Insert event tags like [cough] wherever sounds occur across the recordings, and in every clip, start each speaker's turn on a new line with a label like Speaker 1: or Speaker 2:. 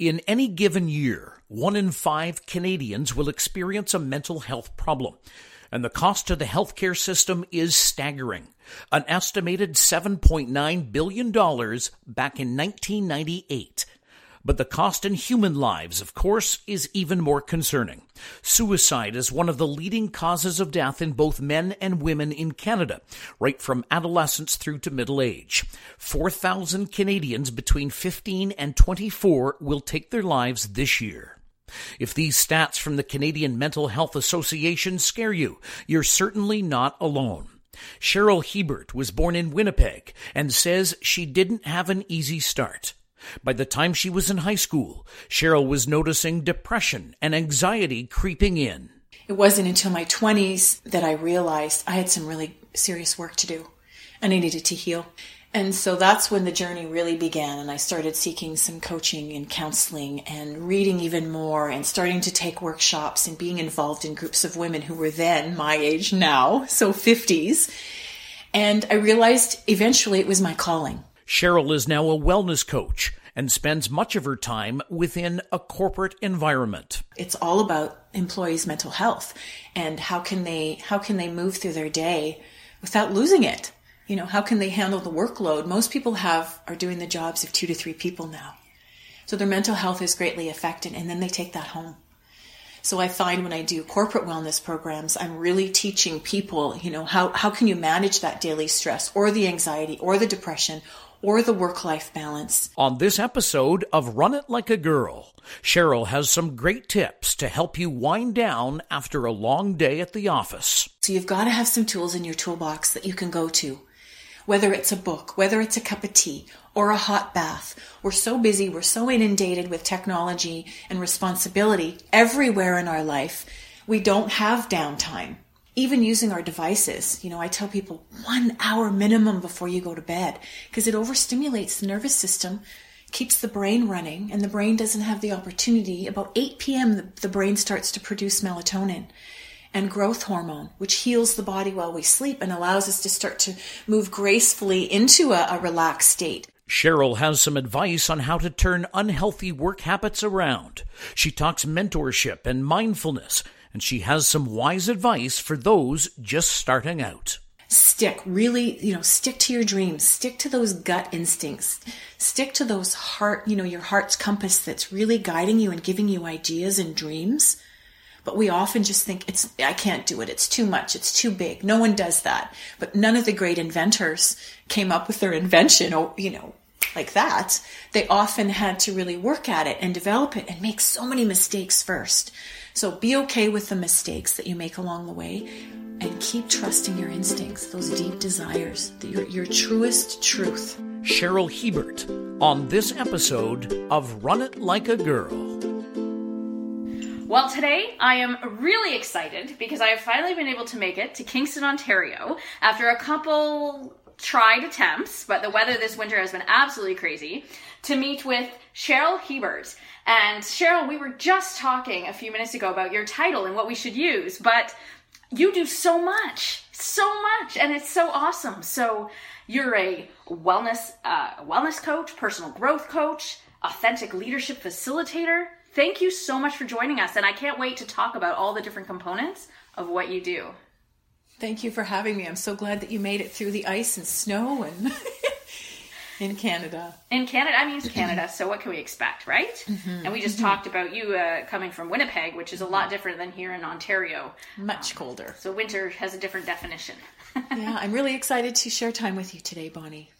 Speaker 1: In any given year, one in five Canadians will experience a mental health problem, and the cost to the healthcare system is staggering. An estimated $7.9 billion back in 1998. But the cost in human lives, of course, is even more concerning. Suicide is one of the leading causes of death in both men and women in Canada, right from adolescence through to middle age. 4,000 Canadians between 15 and 24 will take their lives this year. If these stats from the Canadian Mental Health Association scare you, you're certainly not alone. Cheryl Hiebert was born in Winnipeg and says she didn't have an easy start. By the time she was in high school, Cheryl was noticing depression and anxiety creeping in.
Speaker 2: It wasn't until my 20s that I realized I had some really serious work to do. And I needed to heal. And so that's when the journey really began. And I started seeking some coaching and counseling and reading even more and starting to take workshops and being involved in groups of women who were then my age now, so 50s. And I realized eventually it was my calling.
Speaker 1: Cheryl is now a wellness coach and spends much of her time within a corporate environment.
Speaker 2: It's all about employees' mental health and how can they how can they move through their day without losing it. You know, how can they handle the workload? Most people have are doing the jobs of 2 to 3 people now. So their mental health is greatly affected and then they take that home. So I find when I do corporate wellness programs, I'm really teaching people, you know, how, how can you manage that daily stress or the anxiety or the depression or the work life balance.
Speaker 1: On this episode of Run It Like a Girl, Cheryl has some great tips to help you wind down after a long day at the office.
Speaker 2: So you've got to have some tools in your toolbox that you can go to. Whether it's a book, whether it's a cup of tea, or a hot bath. We're so busy, we're so inundated with technology and responsibility everywhere in our life, we don't have downtime even using our devices, you know, I tell people one hour minimum before you go to bed because it overstimulates the nervous system, keeps the brain running, and the brain doesn't have the opportunity. About 8 p.m., the, the brain starts to produce melatonin and growth hormone, which heals the body while we sleep and allows us to start to move gracefully into a, a relaxed state.
Speaker 1: Cheryl has some advice on how to turn unhealthy work habits around. She talks mentorship and mindfulness and she has some wise advice for those just starting out.
Speaker 2: Stick, really, you know, stick to your dreams, stick to those gut instincts, stick to those heart, you know, your heart's compass that's really guiding you and giving you ideas and dreams. But we often just think it's, I can't do it. It's too much. It's too big. No one does that. But none of the great inventors came up with their invention, or, you know, like that. They often had to really work at it and develop it and make so many mistakes first. So be okay with the mistakes that you make along the way and keep trusting your instincts, those deep desires, your, your truest truth.
Speaker 1: Cheryl Hiebert on this episode of Run It Like a Girl.
Speaker 3: Well, today I am really excited because I have finally been able to make it to Kingston, Ontario after a couple tried attempts, but the weather this winter has been absolutely crazy, to meet with Cheryl Hiebert. And Cheryl, we were just talking a few minutes ago about your title and what we should use, but you do so much, so much, and it's so awesome. So you're a wellness uh, wellness coach, personal growth coach, authentic leadership facilitator. Thank you so much for joining us, and I can't wait to talk about all the different components of what you do.
Speaker 2: Thank you for having me. I'm so glad that you made it through the ice and snow and [laughs] in Canada.
Speaker 3: In Canada, I mean it's Canada, so what can we expect, right? Mm-hmm. And we just mm-hmm. talked about you uh, coming from Winnipeg, which is a lot different than here in Ontario.
Speaker 2: Much um, colder.
Speaker 3: So winter has a different definition. [laughs]
Speaker 2: yeah, I'm really excited to share time with you today, Bonnie.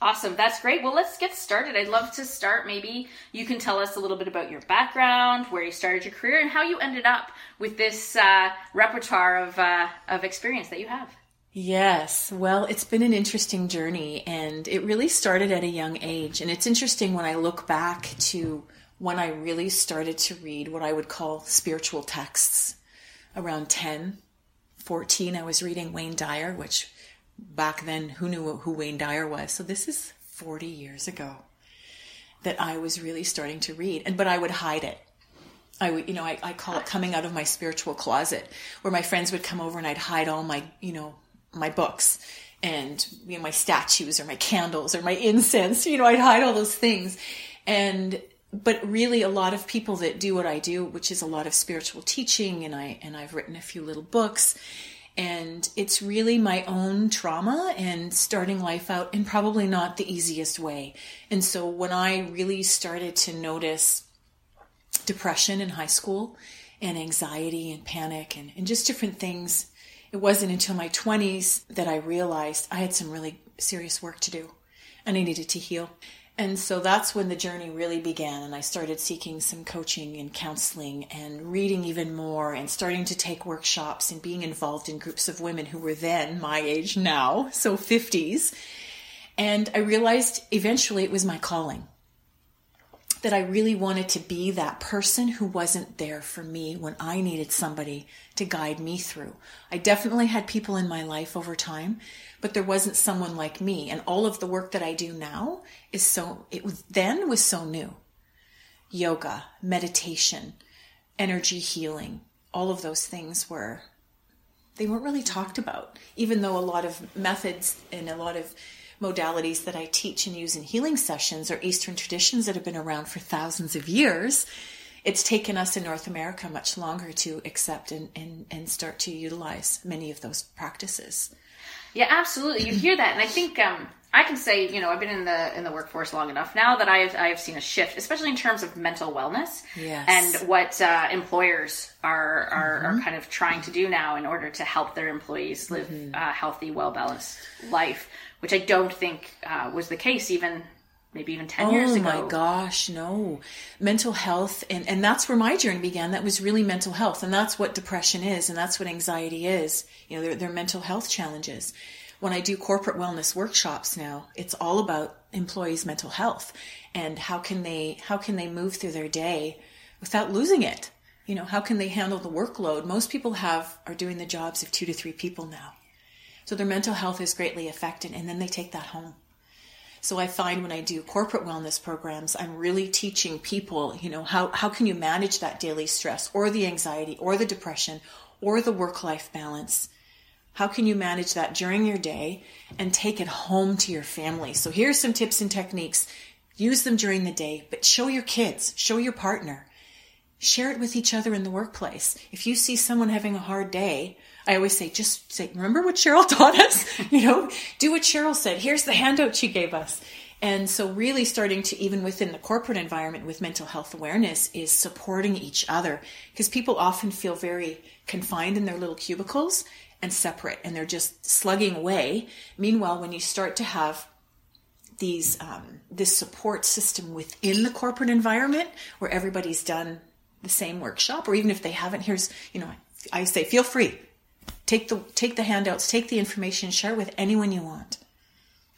Speaker 3: Awesome, that's great. Well, let's get started. I'd love to start. Maybe you can tell us a little bit about your background, where you started your career, and how you ended up with this uh, repertoire of uh, of experience that you have.
Speaker 2: Yes. Well, it's been an interesting journey and it really started at a young age. And it's interesting when I look back to when I really started to read what I would call spiritual texts around 10, 14. I was reading Wayne Dyer, which back then, who knew who Wayne Dyer was? So this is 40 years ago that I was really starting to read. And, but I would hide it. I would, you know, I, I call it coming out of my spiritual closet where my friends would come over and I'd hide all my, you know, my books and you know, my statues or my candles or my incense. You know, I'd hide all those things. And but really a lot of people that do what I do, which is a lot of spiritual teaching and I and I've written a few little books and it's really my own trauma and starting life out in probably not the easiest way. And so when I really started to notice depression in high school and anxiety and panic and, and just different things, it wasn't until my 20s that I realized I had some really serious work to do and I needed to heal. And so that's when the journey really began. And I started seeking some coaching and counseling and reading even more and starting to take workshops and being involved in groups of women who were then my age now, so 50s. And I realized eventually it was my calling that I really wanted to be that person who wasn't there for me when I needed somebody to guide me through. I definitely had people in my life over time, but there wasn't someone like me. And all of the work that I do now is so, it was then was so new. Yoga, meditation, energy healing, all of those things were, they weren't really talked about, even though a lot of methods and a lot of modalities that I teach and use in healing sessions are Eastern traditions that have been around for thousands of years. It's taken us in North America much longer to accept and, and, and start to utilize many of those practices.
Speaker 3: Yeah, absolutely. You hear that, and I think um, I can say, you know, I've been in the in the workforce long enough now that I've I've seen a shift, especially in terms of mental wellness
Speaker 2: yes.
Speaker 3: and what uh, employers are are, mm-hmm. are, kind of trying to do now in order to help their employees live mm-hmm. a healthy, well balanced life, which I don't think uh, was the case even maybe even 10
Speaker 2: oh
Speaker 3: years ago.
Speaker 2: Oh my gosh, no. Mental health, and, and that's where my journey began. That was really mental health. And that's what depression is, and that's what anxiety is. You know, they're, they're mental health challenges. When I do corporate wellness workshops now, it's all about employees' mental health and how can they how can they move through their day without losing it. You know, how can they handle the workload? Most people have are doing the jobs of two to three people now. So their mental health is greatly affected and then they take that home so I find when I do corporate wellness programs, I'm really teaching people, you know, how, how can you manage that daily stress or the anxiety or the depression or the work life balance? How can you manage that during your day and take it home to your family? So here's some tips and techniques. Use them during the day, but show your kids, show your partner, share it with each other in the workplace. If you see someone having a hard day, I always say, just say, remember what Cheryl [laughs] taught us? [laughs] you know, do what Cheryl said. Here's the handout she gave us. And so, really starting to, even within the corporate environment with mental health awareness, is supporting each other because people often feel very confined in their little cubicles and separate and they're just slugging away. Meanwhile, when you start to have these um, this support system within the corporate environment where everybody's done the same workshop or even if they haven't here's you know i say feel free take the take the handouts, take the information, share it with anyone you want.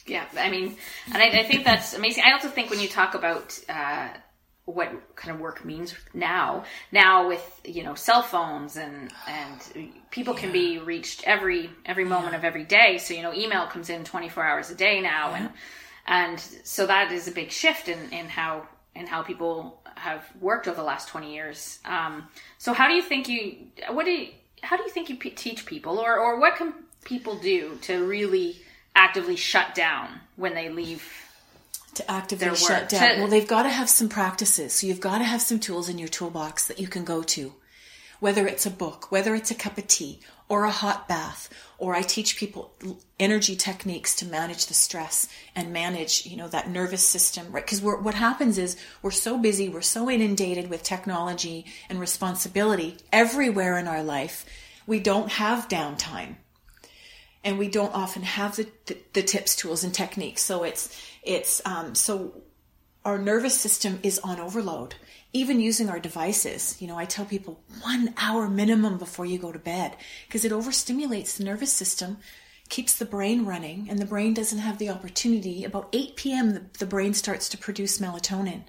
Speaker 3: Yeah, I mean, and I, I think that's amazing. I also think when you talk about uh, what kind of work means now, now with you know cell phones and and people yeah. can be reached every every moment yeah. of every day. So you know, email comes in twenty four hours a day now, yeah. and and so that is a big shift in in how in how people have worked over the last 20 years. Um, so how do you think you, what do you, how do you think you p- teach people, or or what can people do to really actively shut down when they leave?
Speaker 2: To actively shut down. Well, they've got to have some practices. So you've got to have some tools in your toolbox that you can go to, whether it's a book, whether it's a cup of tea, or a hot bath or i teach people energy techniques to manage the stress and manage you know that nervous system right? Because what happens is we're so busy we're so inundated with technology and responsibility everywhere in our life we don't have downtime. And we don't often have the, the, the tips tools and techniques. So it's it's um, so our nervous system is on overload even using our devices, you know, I tell people one hour minimum before you go to bed because it overstimulates the nervous system, keeps the brain running, and the brain doesn't have the opportunity. About 8 p.m., the, the brain starts to produce melatonin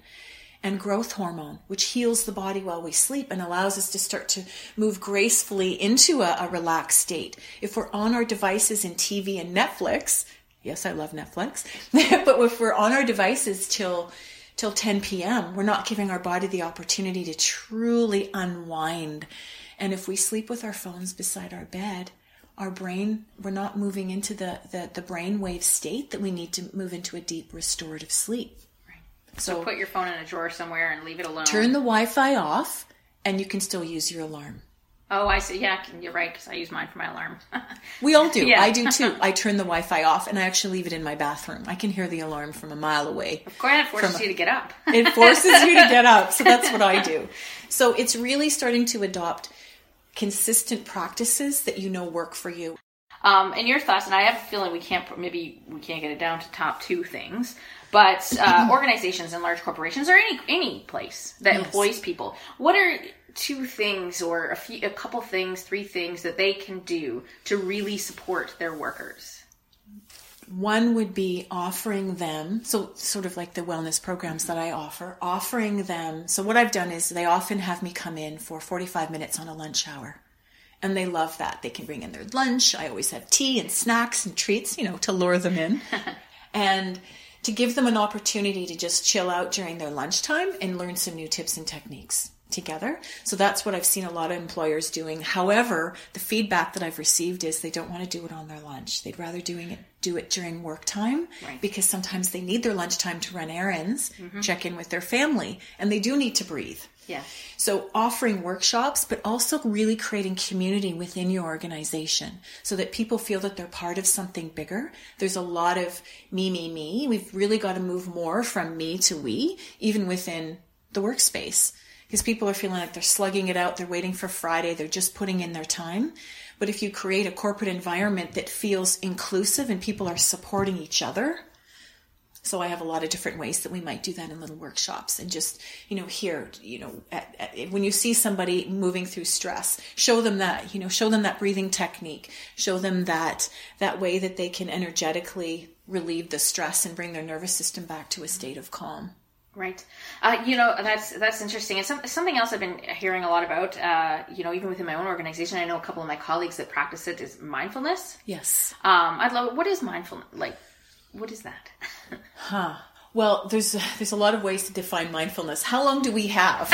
Speaker 2: and growth hormone, which heals the body while we sleep and allows us to start to move gracefully into a, a relaxed state. If we're on our devices and TV and Netflix, yes, I love Netflix, [laughs] but if we're on our devices till till 10 p.m. We're not giving our body the opportunity to truly unwind. And if we sleep with our phones beside our bed, our brain, we're not moving into the, the, the brain wave state that we need to move into a deep restorative sleep. Right.
Speaker 3: So put your phone in a drawer somewhere and leave it alone.
Speaker 2: Turn the Wi-Fi off, and you can still use your alarm.
Speaker 3: Oh, I see. Yeah, you're right because I use mine for my alarm.
Speaker 2: We all do. [laughs]
Speaker 3: Yeah.
Speaker 2: I do too. I turn the Wi-Fi off, and I actually leave it in my bathroom. I can hear the alarm from a mile away.
Speaker 3: of course, it forces you to get up. [laughs]
Speaker 2: It forces you to get up. So that's what I do. [laughs] So it's really starting to adopt consistent practices that you know work for you.
Speaker 3: Um, and your thoughts, and I have a feeling we can't maybe we can't get it down to top two things, but uh, [clears throat] organizations and large corporations or any any place that
Speaker 2: Yes.
Speaker 3: employs people, what are two things or a few a couple things, three things that they can do to really support their workers?
Speaker 2: One would be offering them, so sort of like the wellness programs that I offer, offering them. So what I've done is they often have me come in for 45 minutes on a lunch hour. And they love that. They can bring in their lunch. I always have tea and snacks and treats, you know, to lure them in. [laughs] and to give them an opportunity to just chill out during their lunchtime and learn some new tips and techniques together. So that's what I've seen a lot of employers doing. However, the feedback that I've received is they don't want to do it on their lunch. They'd rather doing it do it during work time
Speaker 3: Right.
Speaker 2: because sometimes they need their lunchtime to run errands, mm-hmm. check in with their family, and they do need to breathe.
Speaker 3: Yeah.
Speaker 2: So offering workshops, but also really creating community within your organization so that people feel that they're part of something bigger. There's a lot of me, me, me. We've really got to move more from me to we, even within the workspace. Because people are feeling like they're slugging it out, they're waiting for Friday, they're just putting in their time. But if you create a corporate environment that feels inclusive and people are supporting each other, so I have a lot of different ways that we might do that in little workshops and just, you know, here, you know, at, at, when you see somebody moving through stress, show them that, you know, show them that breathing technique, show them that, that way that they can energetically relieve the stress and bring their nervous system back to a state of calm.
Speaker 3: Right. Uh, you know, that's that's interesting. And some, something else I've been hearing a lot about, uh, you know, even within my own organization, I know a couple of my colleagues that practice it is mindfulness.
Speaker 2: Yes.
Speaker 3: Um, I'd love, what is mindfulness? Like, what is that? [laughs] Huh.
Speaker 2: Well, there's there's a lot of ways to define mindfulness. How long do we have?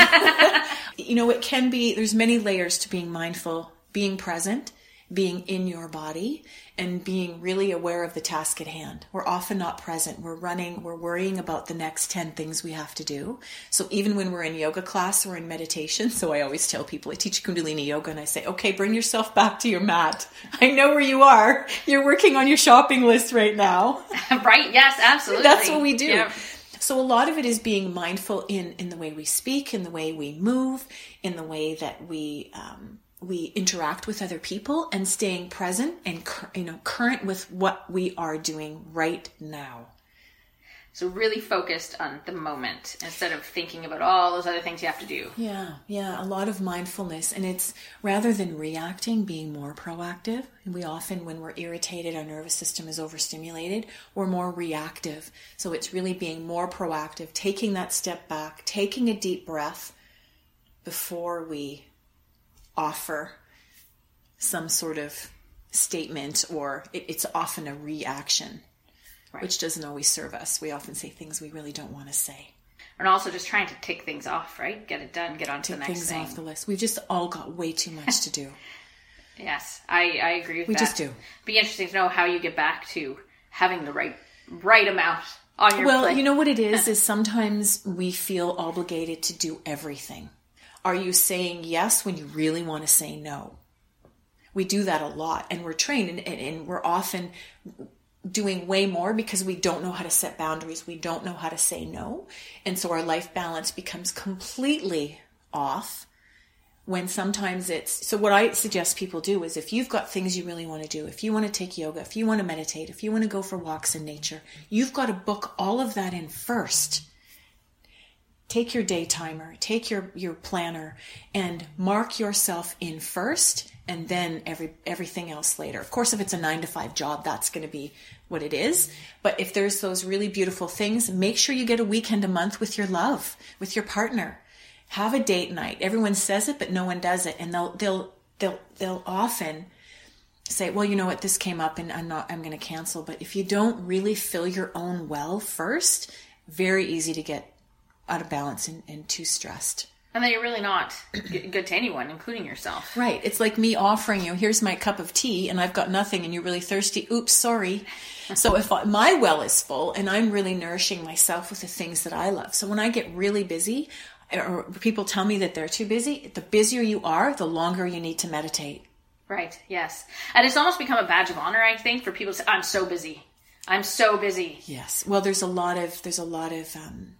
Speaker 2: [laughs] you know, it can be there's many layers to being mindful, being present, being in your body, and being really aware of the task at hand. We're often not present. We're running, we're worrying about the next 10 things we have to do. So even when we're in yoga class or in meditation, so I always tell people I teach Kundalini yoga and I say, "Okay, bring yourself back to your mat. I know where you are. You're working on your shopping list right now." [laughs]
Speaker 3: right? Yes, absolutely.
Speaker 2: That's what we do.
Speaker 3: Yeah.
Speaker 2: So a lot of it is being mindful in in the way we speak, in the way we move, in the way that we um, we interact with other people, and staying present and you know current with what we are doing right now.
Speaker 3: So really focused on the moment instead of thinking about all those other things you have to do.
Speaker 2: Yeah, yeah, a lot of mindfulness. And it's rather than reacting, being more proactive. And we often, when we're irritated, our nervous system is overstimulated, we're more reactive. So it's really being more proactive, taking that step back, taking a deep breath before we offer some sort of statement, or it, it's often a reaction, which doesn't always serve us. We often say things we really don't want to say.
Speaker 3: And also just trying to tick things off, right? Get it done, get on to the next
Speaker 2: things
Speaker 3: thing.
Speaker 2: off the list. We've just all got way too much to do. [laughs]
Speaker 3: Yes, I, I agree with
Speaker 2: We
Speaker 3: that.
Speaker 2: just do.
Speaker 3: Be interesting to know how you get back to having the right right amount on your
Speaker 2: Well,
Speaker 3: plate.
Speaker 2: you know what it is [laughs] is sometimes we feel obligated to do everything. Are you saying yes when you really want to say no? We do that a lot and we're trained and, and, and we're often doing way more because we don't know how to set boundaries. We don't know how to say no. And so our life balance becomes completely off when sometimes it's so what i suggest people do is if you've got things you really want to do if you want to take yoga if you want to meditate if you want to go for walks in nature you've got to book all of that in first take your day timer take your your planner and mark yourself in first and then every everything else later of course if it's a 9 to 5 job that's going to be what it is but if there's those really beautiful things make sure you get a weekend a month with your love with your partner have a date night. Everyone says it, but no one does it. And they'll, they'll, they'll, they'll often say, well, you know what, this came up and I'm not, I'm going to cancel. But if you don't really fill your own well first, very easy to get out of balance and, and too stressed.
Speaker 3: And then you're really not good to anyone, including yourself.
Speaker 2: Right. It's like me offering you, here's my cup of tea, and I've got nothing, and you're really thirsty. Oops, sorry. [laughs] So if I, my well is full and I'm really nourishing myself with the things that I love. So when I get really busy, or people tell me that they're too busy, the busier you are, the longer you need to meditate.
Speaker 3: Right. Yes. And it's almost become a badge of honor, I think, for people to say, "I'm so busy. I'm so busy."
Speaker 2: Yes. Well, there's a lot of there's a lot of um,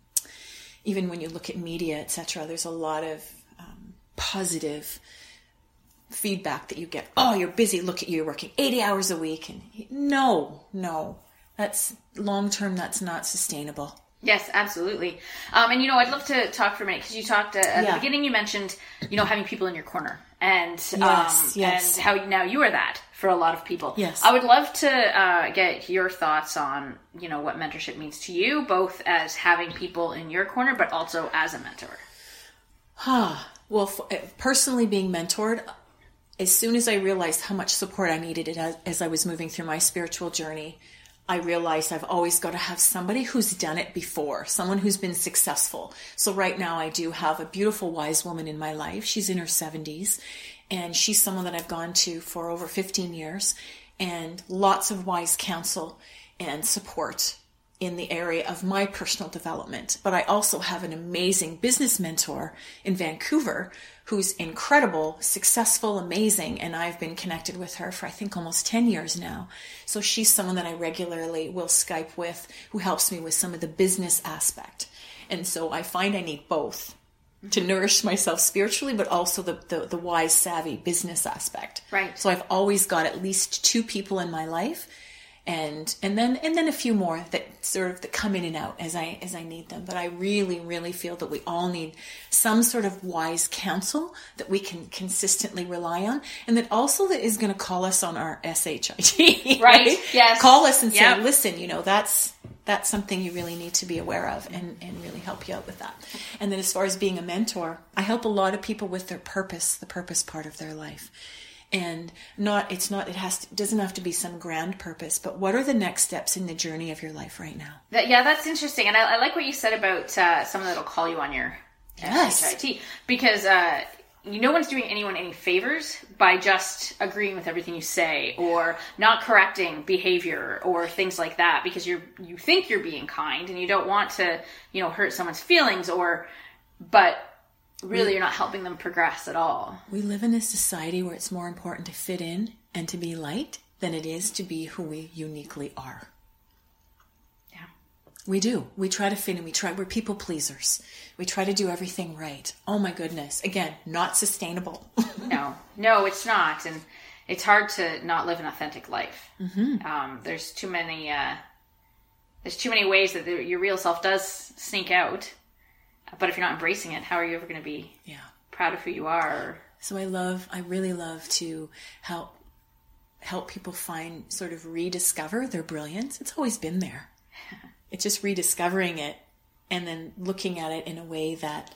Speaker 2: even when you look at media, etc. There's a lot of um, positive feedback that you get. Oh, you're busy. Look at you, you're working 80 hours a week. And no, no, that's long term. That's not sustainable.
Speaker 3: Yes, absolutely. Um, and you know, I'd love to talk for a minute because you talked uh, at
Speaker 2: Yeah.
Speaker 3: the beginning. You mentioned, you know, having people in your corner, and um,
Speaker 2: Yes, yes.
Speaker 3: and how now you are that for a lot of people.
Speaker 2: Yes.
Speaker 3: I would love to uh, get your thoughts on, you know, what mentorship means to you, both as having people in your corner, but also as a mentor.
Speaker 2: Well, f- uh, personally being mentored, as soon as I realized how much support I needed as, as I was moving through my spiritual journey, I realized I've always got to have somebody who's done it before, someone who's been successful. So right now I do have a beautiful wise woman in my life. She's in her 70s and she's someone that I've gone to for over 15 years and lots of wise counsel and support in the area of my personal development. But I also have an amazing business mentor in Vancouver who's incredible, successful, amazing. And I've been connected with her for I think almost 10 years now. So she's someone that I regularly will Skype with who helps me with some of the business aspect. And so I find I need both to nourish myself spiritually, but also the, the, the wise, savvy business aspect.
Speaker 3: Right.
Speaker 2: So I've always got at least two people in my life and and then and then a few more that sort of that come in and out as I as I need them. But I really really feel that we all need some sort of wise counsel that we can consistently rely on, and that also that is going to call us on our shit. [laughs]
Speaker 3: Right, yes.
Speaker 2: Call us and say,
Speaker 3: Yep.
Speaker 2: listen, you know that's that's something you really need to be aware of and, and really help you out with that. And then as far as being a mentor, I help a lot of people with their purpose, the purpose part of their life. And not it's not it has to, doesn't have to be some grand purpose, but what are the next steps in the journey of your life right now?
Speaker 3: That, yeah, that's interesting, and I, I like what you said about uh, someone that'll call you on your
Speaker 2: Yes.
Speaker 3: SHIT because uh, you, no one's doing anyone any favors by just agreeing with everything you say or not correcting behavior or things like that because you're you think you're being kind and you don't want to you know hurt someone's feelings or but really you're not helping them progress at all.
Speaker 2: We live in a society where it's more important to fit in and to be liked than it is to be who we uniquely are.
Speaker 3: Yeah.
Speaker 2: We do. We try to fit in. We try. We're people pleasers. We try to do everything right. Oh my goodness! Again, not sustainable. [laughs]
Speaker 3: No, no, it's not, and it's hard to not live an authentic life. Mm-hmm. Um, there's too many. Uh, there's too many ways that the, your real self does sneak out. But if you're not embracing it, how are you ever going to be
Speaker 2: yeah.
Speaker 3: proud of who you are?
Speaker 2: So I love. I really love to help help people find sort of rediscover their brilliance. It's always been there. [laughs] It's just rediscovering it and then looking at it in a way that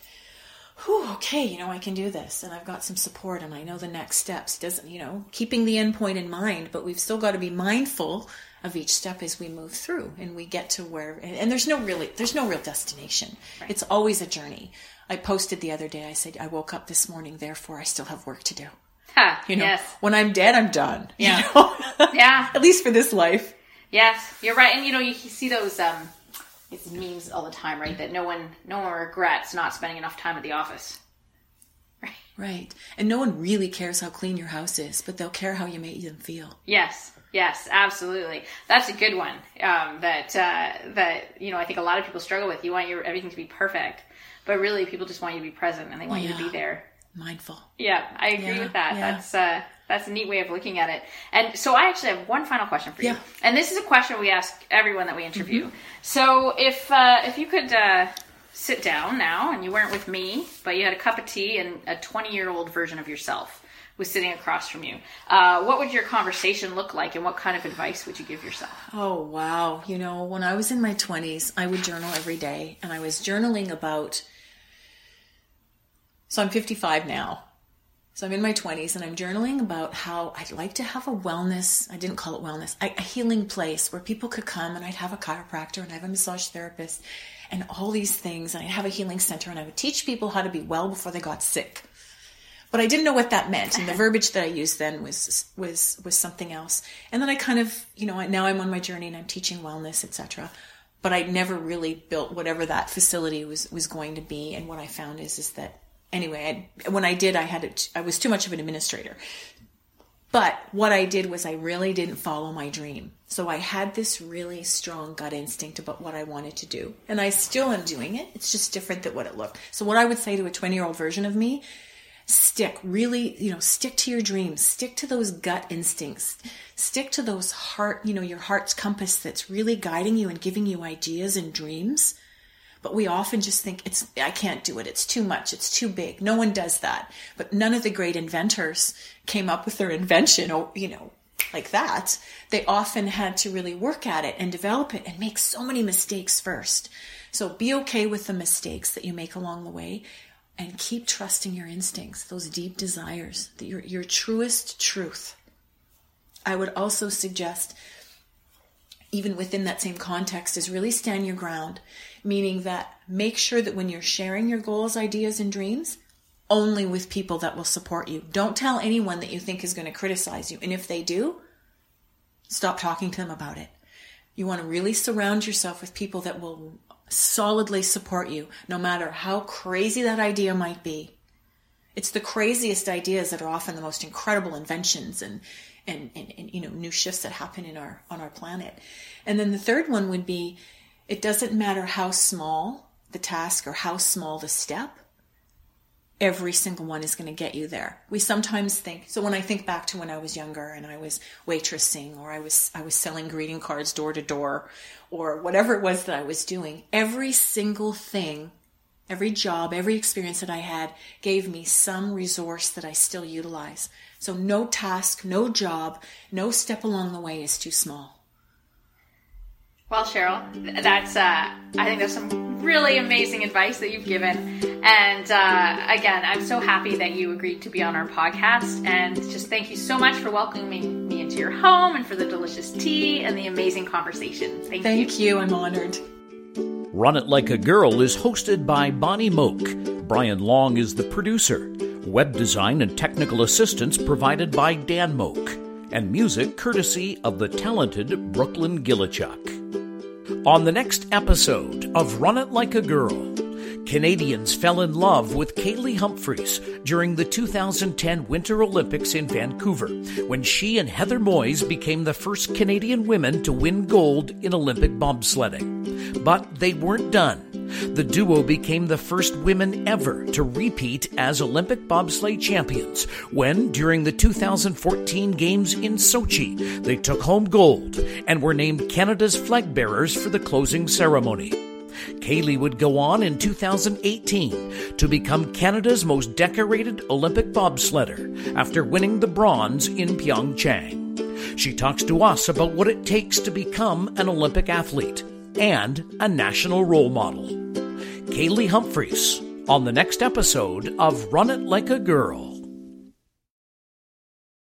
Speaker 2: whew, okay, you know, I can do this and I've got some support and I know the next steps. Doesn't, you know, keeping the end point in mind, but we've still got to be mindful of each step as we move through and we get to where and, and there's no really there's no real destination. It's always a journey. I posted the other day, I said, I woke up this morning, therefore I still have work to do.
Speaker 3: Ha,
Speaker 2: You know,
Speaker 3: yes,
Speaker 2: when I'm dead, I'm done. you
Speaker 3: Yeah.
Speaker 2: know? [laughs]
Speaker 3: yeah, [laughs]
Speaker 2: At least for this life.
Speaker 3: yes, you're right. And you know, you see those um, it's memes all the time, right? That no one, no one regrets not spending enough time at the office.
Speaker 2: Right. Right. And no one really cares how clean your house is, but they'll care how you make them feel.
Speaker 3: Yes, yes, absolutely. That's a good one. Um, that uh, that you know, I think a lot of people struggle with. You want your everything to be perfect, but really, people just want you to be present and they want you to be there.
Speaker 2: Mindful.
Speaker 3: Yeah, I agree
Speaker 2: Yeah,
Speaker 3: with that.
Speaker 2: yeah.
Speaker 3: That's uh, that's a neat way of looking at it. And so, I actually have one final question for you.
Speaker 2: Yeah. Mm-hmm.
Speaker 3: And this is a question we ask everyone that we interview. So, if uh, if you could. Uh, Sit down now, and you weren't with me, but you had a cup of tea, and a 20 year old version of yourself was sitting across from you. Uh, what would your conversation look like, and what kind of advice would you give yourself?
Speaker 2: Oh, wow. You know, when I was in my 20s, I would journal every day, and I was journaling about. So I'm 55 now. So I'm in my 20s and I'm journaling about how I'd like to have a wellness, I didn't call it wellness, a, healing place where people could come and I'd have a chiropractor and I'd have a massage therapist and all these things. And I'd have a healing center and I would teach people how to be well before they got sick. But I didn't know what that meant. And the verbiage that I used then was, was, was something else. And then I kind of, you know, now I'm on my journey and I'm teaching wellness, etc but I never really built whatever that facility was was going to be. And what I found is is that anyway, I, when I did, I had it. I was too much of an administrator. But what I did was I really didn't follow my dream. So I had this really strong gut instinct about what I wanted to do. And I still am doing it. It's just different than what it looked. So what I would say to a 20 year old version of me, stick really, you know, stick to your dreams, stick to those gut instincts, stick to those heart, you know, your heart's compass that's really guiding you and giving you ideas and dreams but we often just think it's, I can't do it. It's too much. It's too big. No one does that. But none of the great inventors came up with their invention, or, you know, like that. They often had to really work at it and develop it and make so many mistakes first. So be okay with the mistakes that you make along the way and keep trusting your instincts, those deep desires, your, your truest truth. I would also suggest even within that same context, is really stand your ground, meaning that make sure that when you're sharing your goals, ideas, and dreams, only with people that will support you. Don't tell anyone that you think is going to criticize you. And if they do, stop talking to them about it. You want to really surround yourself with people that will solidly support you, no matter how crazy that idea might be. It's the craziest ideas that are often the most incredible inventions and and, and, and, you know new shifts that happen in our on our planet and then the third one would be it doesn't matter how small the task or how small the step every single one is going to get you there we sometimes think so when i think back to when i was younger and i was waitressing or i was i was selling greeting cards door to door or whatever it was that i was doing every single thing every job every experience that i had gave me some resource that i still utilize so no task, no job, no step along the way is too small.
Speaker 3: Well, Cheryl, that's uh, I think that's some really amazing advice that you've given. And uh, again, I'm so happy that you agreed to be on our podcast. And just thank you so much for welcoming me into your home and for the delicious tea and the amazing conversation. Thank,
Speaker 2: thank you. you. I'm honored.
Speaker 1: Run It Like a Girl is hosted by Bonnie Moak. Brian Long is the producer. Web design and technical assistance provided by Dan Moak, and music courtesy of the talented Brooklyn Gillichuk. On the next episode of Run It Like a Girl, Canadians fell in love with Kaillie Humphries during the 2010 Winter Olympics in Vancouver, when she and Heather Moyse became the first Canadian women to win gold in Olympic bobsledding. But they weren't done. The duo became the first women ever to repeat as Olympic bobsleigh champions when, during the 2014 Games in Sochi, they took home gold and were named Canada's flag bearers for the closing ceremony. Kaillie would go on in 2018 to become Canada's most decorated Olympic bobsledder after winning the bronze in Pyeongchang. She talks to us about what it takes to become an Olympic athlete and a national role model. Kaillie Humphries on the next episode of Run It Like a Girl.